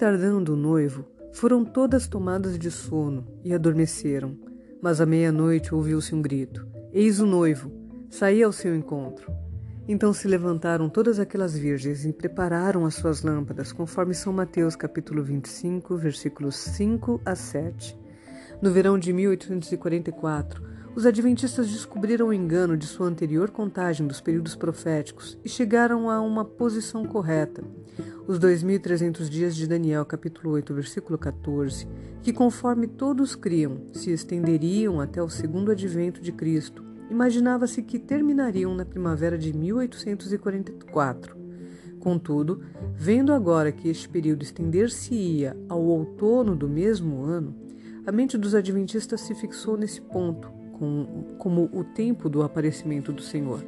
tardando o noivo, foram todas tomadas de sono e adormeceram. Mas à meia-noite ouviu-se um grito: Eis o noivo! Saí ao seu encontro. Então se levantaram todas aquelas virgens e prepararam as suas lâmpadas, conforme São Mateus capítulo 25, versículos 5 a 7. No verão de 1844, os adventistas descobriram o engano de sua anterior contagem dos períodos proféticos e chegaram a uma posição correta. Os 2300 dias de Daniel capítulo 8, versículo 14, que conforme todos criam, se estenderiam até o segundo advento de Cristo imaginava-se que terminariam na primavera de 1844. Contudo, vendo agora que este período estender-se-ia ao outono do mesmo ano, a mente dos adventistas se fixou nesse ponto com, como o tempo do aparecimento do Senhor.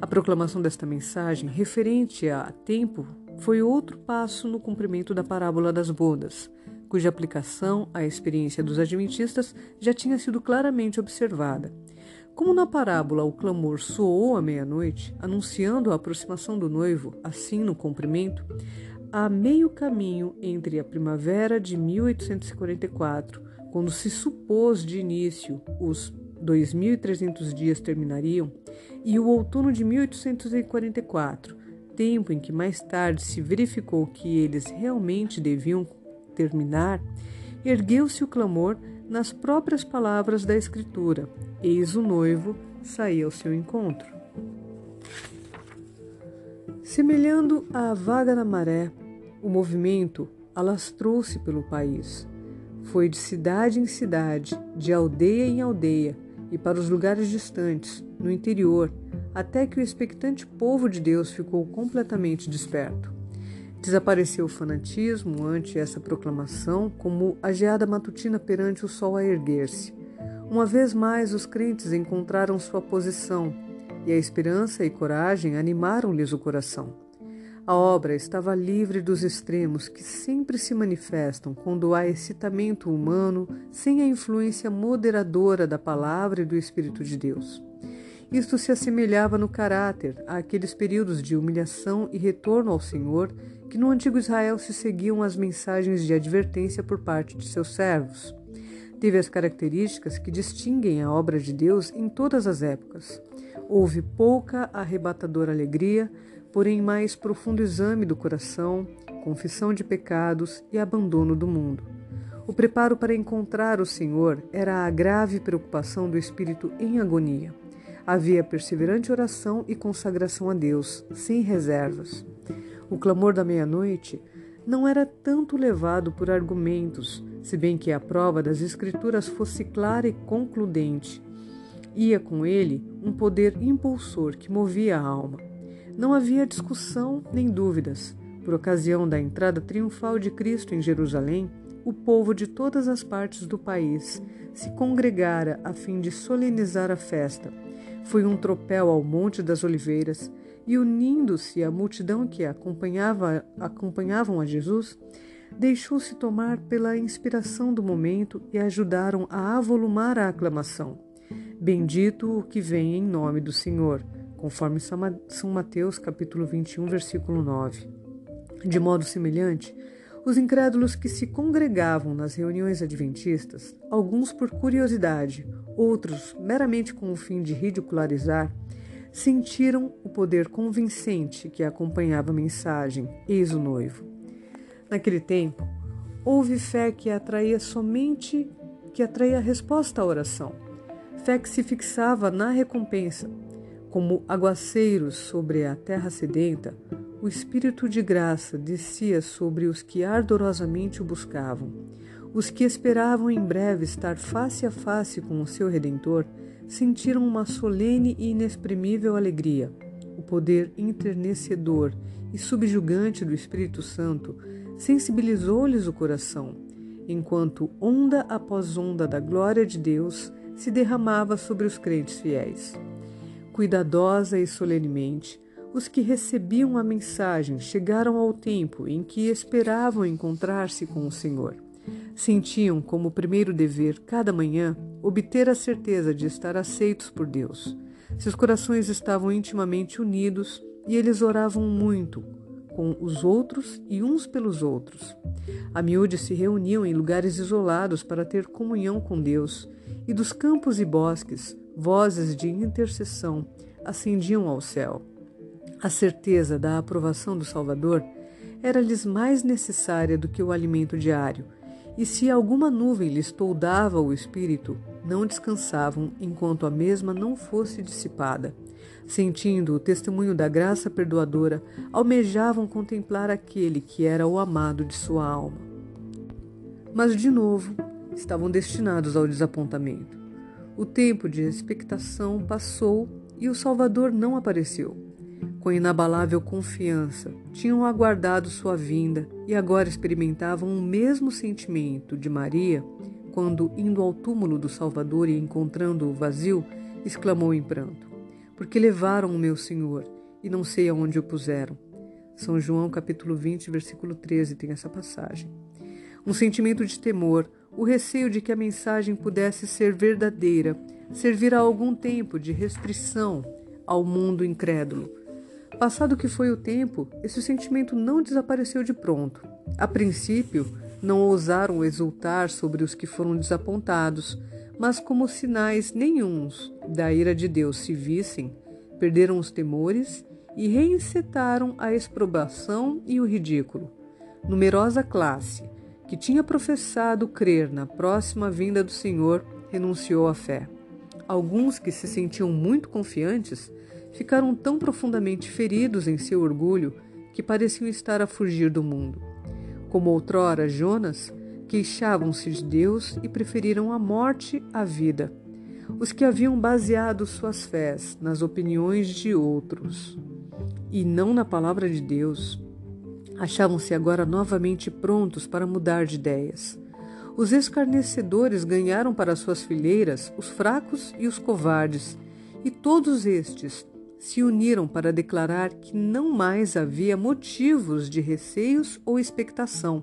A proclamação desta mensagem, referente a tempo, foi outro passo no cumprimento da parábola das bodas, cuja aplicação à experiência dos adventistas já tinha sido claramente observada. Como na parábola o clamor soou à meia-noite, anunciando a aproximação do noivo, assim no cumprimento, a meio caminho entre a primavera de 1844, quando se supôs de início os 2.300 dias terminariam, e o outono de 1844, tempo em que mais tarde se verificou que eles realmente deviam terminar, ergueu-se o clamor nas próprias palavras da Escritura: Eis o noivo sair ao seu encontro. Semelhando à vaga na maré, o movimento alastrou-se pelo país. Foi de cidade em cidade, de aldeia em aldeia e para os lugares distantes, no interior, até que o expectante povo de Deus ficou completamente desperto. Desapareceu o fanatismo ante essa proclamação, como a geada matutina perante o sol a erguer-se. Uma vez mais, os crentes encontraram sua posição e a esperança e coragem animaram-lhes o coração. A obra estava livre dos extremos que sempre se manifestam quando há excitamento humano sem a influência moderadora da palavra e do Espírito de Deus. Isto se assemelhava no caráter àqueles períodos de humilhação e retorno ao Senhor que no antigo Israel se seguiam as mensagens de advertência por parte de seus servos teve as características que distinguem a obra de Deus em todas as épocas. Houve pouca arrebatadora alegria, porém mais profundo exame do coração, confissão de pecados e abandono do mundo. O preparo para encontrar o Senhor era a grave preocupação do espírito em agonia. Havia perseverante oração e consagração a Deus, sem reservas. O clamor da meia-noite não era tanto levado por argumentos, se bem que a prova das Escrituras fosse clara e concludente. Ia com ele um poder impulsor que movia a alma. Não havia discussão nem dúvidas. Por ocasião da entrada triunfal de Cristo em Jerusalém, o povo de todas as partes do país se congregara a fim de solenizar a festa. Foi um tropel ao Monte das Oliveiras e, unindo-se à multidão que acompanhava, acompanhavam a Jesus, deixou-se tomar pela inspiração do momento e ajudaram a avolumar a aclamação. Bendito o que vem em nome do Senhor, conforme São Mateus capítulo 21, versículo 9. De modo semelhante, os incrédulos que se congregavam nas reuniões adventistas, alguns por curiosidade, outros meramente com o fim de ridicularizar, sentiram o poder convincente que acompanhava a mensagem: Eis o noivo. Naquele tempo, houve fé que atraía somente que atraía a resposta à oração. Fé que se fixava na recompensa. Como aguaceiros sobre a terra sedenta, o Espírito de graça descia sobre os que ardorosamente o buscavam. Os que esperavam em breve estar face a face com o seu Redentor sentiram uma solene e inexprimível alegria. O poder internecedor e subjugante do Espírito Santo sensibilizou-lhes o coração, enquanto onda após onda da glória de Deus se derramava sobre os crentes fiéis. Cuidadosa e solenemente, os que recebiam a mensagem chegaram ao tempo em que esperavam encontrar-se com o Senhor. Sentiam como primeiro dever, cada manhã, obter a certeza de estar aceitos por Deus. Seus corações estavam intimamente unidos e eles oravam muito, com os outros e uns pelos outros. A miúde se reuniam em lugares isolados para ter comunhão com Deus, e dos campos e bosques, vozes de intercessão ascendiam ao céu. A certeza da aprovação do Salvador era-lhes mais necessária do que o alimento diário, e se alguma nuvem lhes toldava o espírito, não descansavam enquanto a mesma não fosse dissipada. Sentindo o testemunho da graça perdoadora, almejavam contemplar aquele que era o amado de sua alma. Mas, de novo, estavam destinados ao desapontamento. O tempo de expectação passou e o Salvador não apareceu. Com inabalável confiança, tinham aguardado sua vinda e agora experimentavam o mesmo sentimento de Maria quando, indo ao túmulo do Salvador e encontrando-o vazio, exclamou em pranto: Porque levaram o meu Senhor e não sei aonde o puseram. São João capítulo 20, versículo 13 tem essa passagem. Um sentimento de temor, o receio de que a mensagem pudesse ser verdadeira, servir a algum tempo de restrição ao mundo incrédulo Passado que foi o tempo, esse sentimento não desapareceu de pronto. A princípio, não ousaram exultar sobre os que foram desapontados, mas como sinais nenhuns da ira de Deus se vissem, perderam os temores e reincitaram a exprobação e o ridículo. Numerosa classe, que tinha professado crer na próxima vinda do Senhor, renunciou à fé. Alguns que se sentiam muito confiantes ficaram tão profundamente feridos em seu orgulho que pareciam estar a fugir do mundo. Como outrora Jonas, queixavam-se de Deus e preferiram a morte à vida. Os que haviam baseado suas fés nas opiniões de outros e não na palavra de Deus, achavam-se agora novamente prontos para mudar de ideias. Os escarnecedores ganharam para suas fileiras os fracos e os covardes, e todos estes se uniram para declarar que não mais havia motivos de receios ou expectação.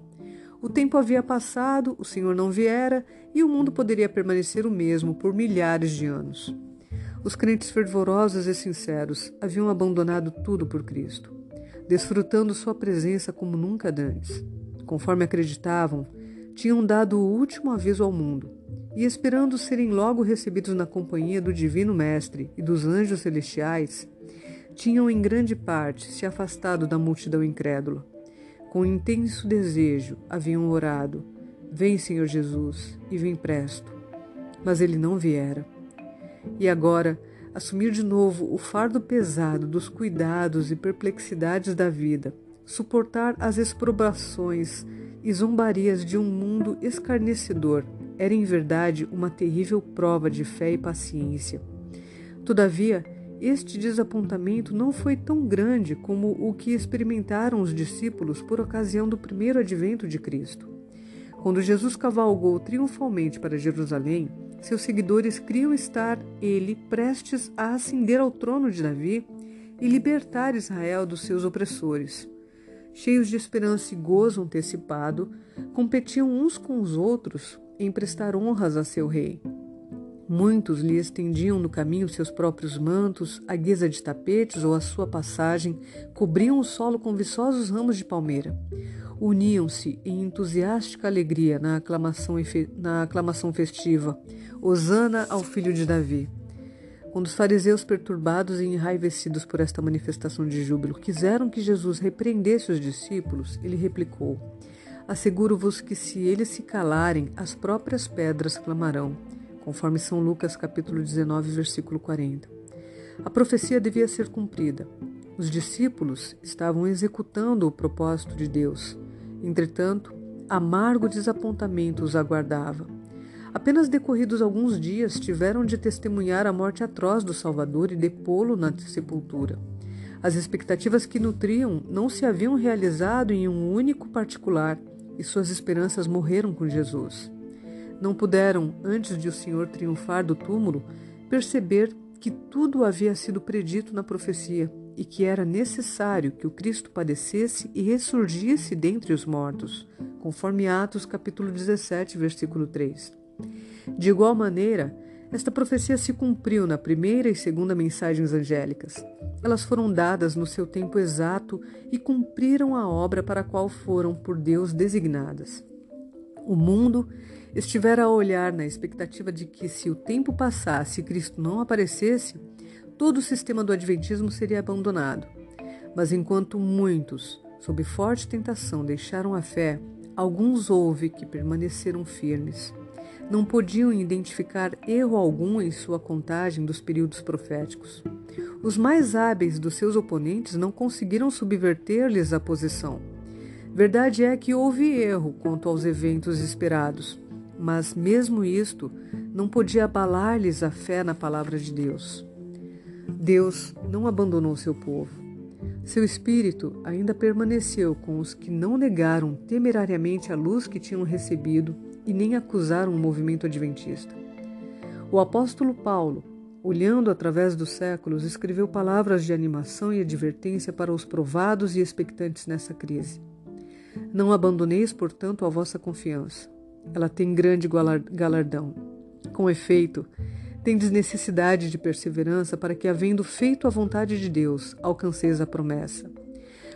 O tempo havia passado, o Senhor não viera e o mundo poderia permanecer o mesmo por milhares de anos. Os crentes fervorosos e sinceros haviam abandonado tudo por Cristo, desfrutando sua presença como nunca antes. Conforme acreditavam, tinham dado o último aviso ao mundo e, esperando serem logo recebidos na companhia do Divino Mestre e dos anjos celestiais, tinham em grande parte se afastado da multidão incrédula. Com intenso desejo haviam orado: Vem, Senhor Jesus, e vem presto. Mas ele não viera. E agora, assumir de novo o fardo pesado dos cuidados e perplexidades da vida, suportar as exprobrações e zombarias de um mundo escarnecedor, era em verdade uma terrível prova de fé e paciência. Todavia, este desapontamento não foi tão grande como o que experimentaram os discípulos por ocasião do primeiro advento de Cristo. Quando Jesus cavalgou triunfalmente para Jerusalém, seus seguidores criam estar ele prestes a ascender ao trono de Davi e libertar Israel dos seus opressores. Cheios de esperança e gozo antecipado, competiam uns com os outros em prestar honras a seu rei. Muitos lhe estendiam no caminho seus próprios mantos, à guisa de tapetes ou à sua passagem, cobriam o solo com viçosos ramos de palmeira. Uniam-se em entusiástica alegria na aclamação, na aclamação festiva: Hosana ao filho de Davi. Quando os fariseus, perturbados e enraivecidos por esta manifestação de júbilo, quiseram que Jesus repreendesse os discípulos, ele replicou: Asseguro-vos que se eles se calarem, as próprias pedras clamarão conforme São Lucas capítulo 19, versículo 40. A profecia devia ser cumprida. Os discípulos estavam executando o propósito de Deus. Entretanto, amargo desapontamento os aguardava. Apenas decorridos alguns dias tiveram de testemunhar a morte atroz do Salvador e depô-lo na sepultura. As expectativas que nutriam não se haviam realizado em um único particular e suas esperanças morreram com Jesus. Não puderam, antes de o Senhor triunfar do túmulo, perceber que tudo havia sido predito na profecia e que era necessário que o Cristo padecesse e ressurgisse dentre os mortos, conforme Atos capítulo 17, versículo 3. De igual maneira, Esta profecia se cumpriu na primeira e segunda mensagens angélicas. Elas foram dadas no seu tempo exato e cumpriram a obra para a qual foram por Deus designadas. O mundo estivera a olhar na expectativa de que, se o tempo passasse e Cristo não aparecesse, todo o sistema do Adventismo seria abandonado. Mas enquanto muitos, sob forte tentação, deixaram a fé, alguns houve que permaneceram firmes não podiam identificar erro algum em sua contagem dos períodos proféticos. Os mais hábeis dos seus oponentes não conseguiram subverter-lhes a posição. Verdade é que houve erro quanto aos eventos esperados, mas mesmo isto não podia abalar-lhes a fé na palavra de Deus. Deus não abandonou seu povo. Seu espírito ainda permaneceu com os que não negaram temerariamente a luz que tinham recebido e nem acusaram o movimento adventista. O apóstolo Paulo, olhando através dos séculos, escreveu palavras de animação e advertência para os provados e expectantes nessa crise. Não abandoneis, portanto, a vossa confiança. Ela tem grande galardão. Com efeito, tendes necessidade de perseverança para que, havendo feito a vontade de Deus, alcanceis a promessa.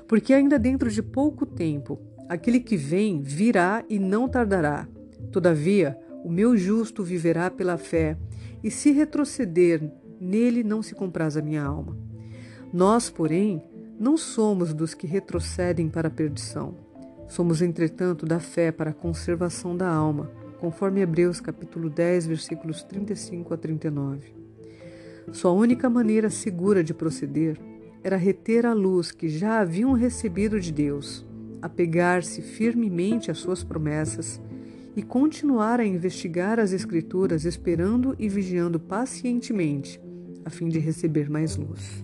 Porque ainda dentro de pouco tempo, aquele que vem virá e não tardará. Todavia, o meu justo viverá pela fé, e se retroceder, nele não se compraz a minha alma. Nós, porém, não somos dos que retrocedem para a perdição. Somos, entretanto, da fé para a conservação da alma, conforme Hebreus capítulo 10, versículos 35 a 39. Sua única maneira segura de proceder era reter a luz que já haviam recebido de Deus, apegar-se firmemente às suas promessas e continuar a investigar as Escrituras, esperando e vigiando pacientemente, a fim de receber mais luz.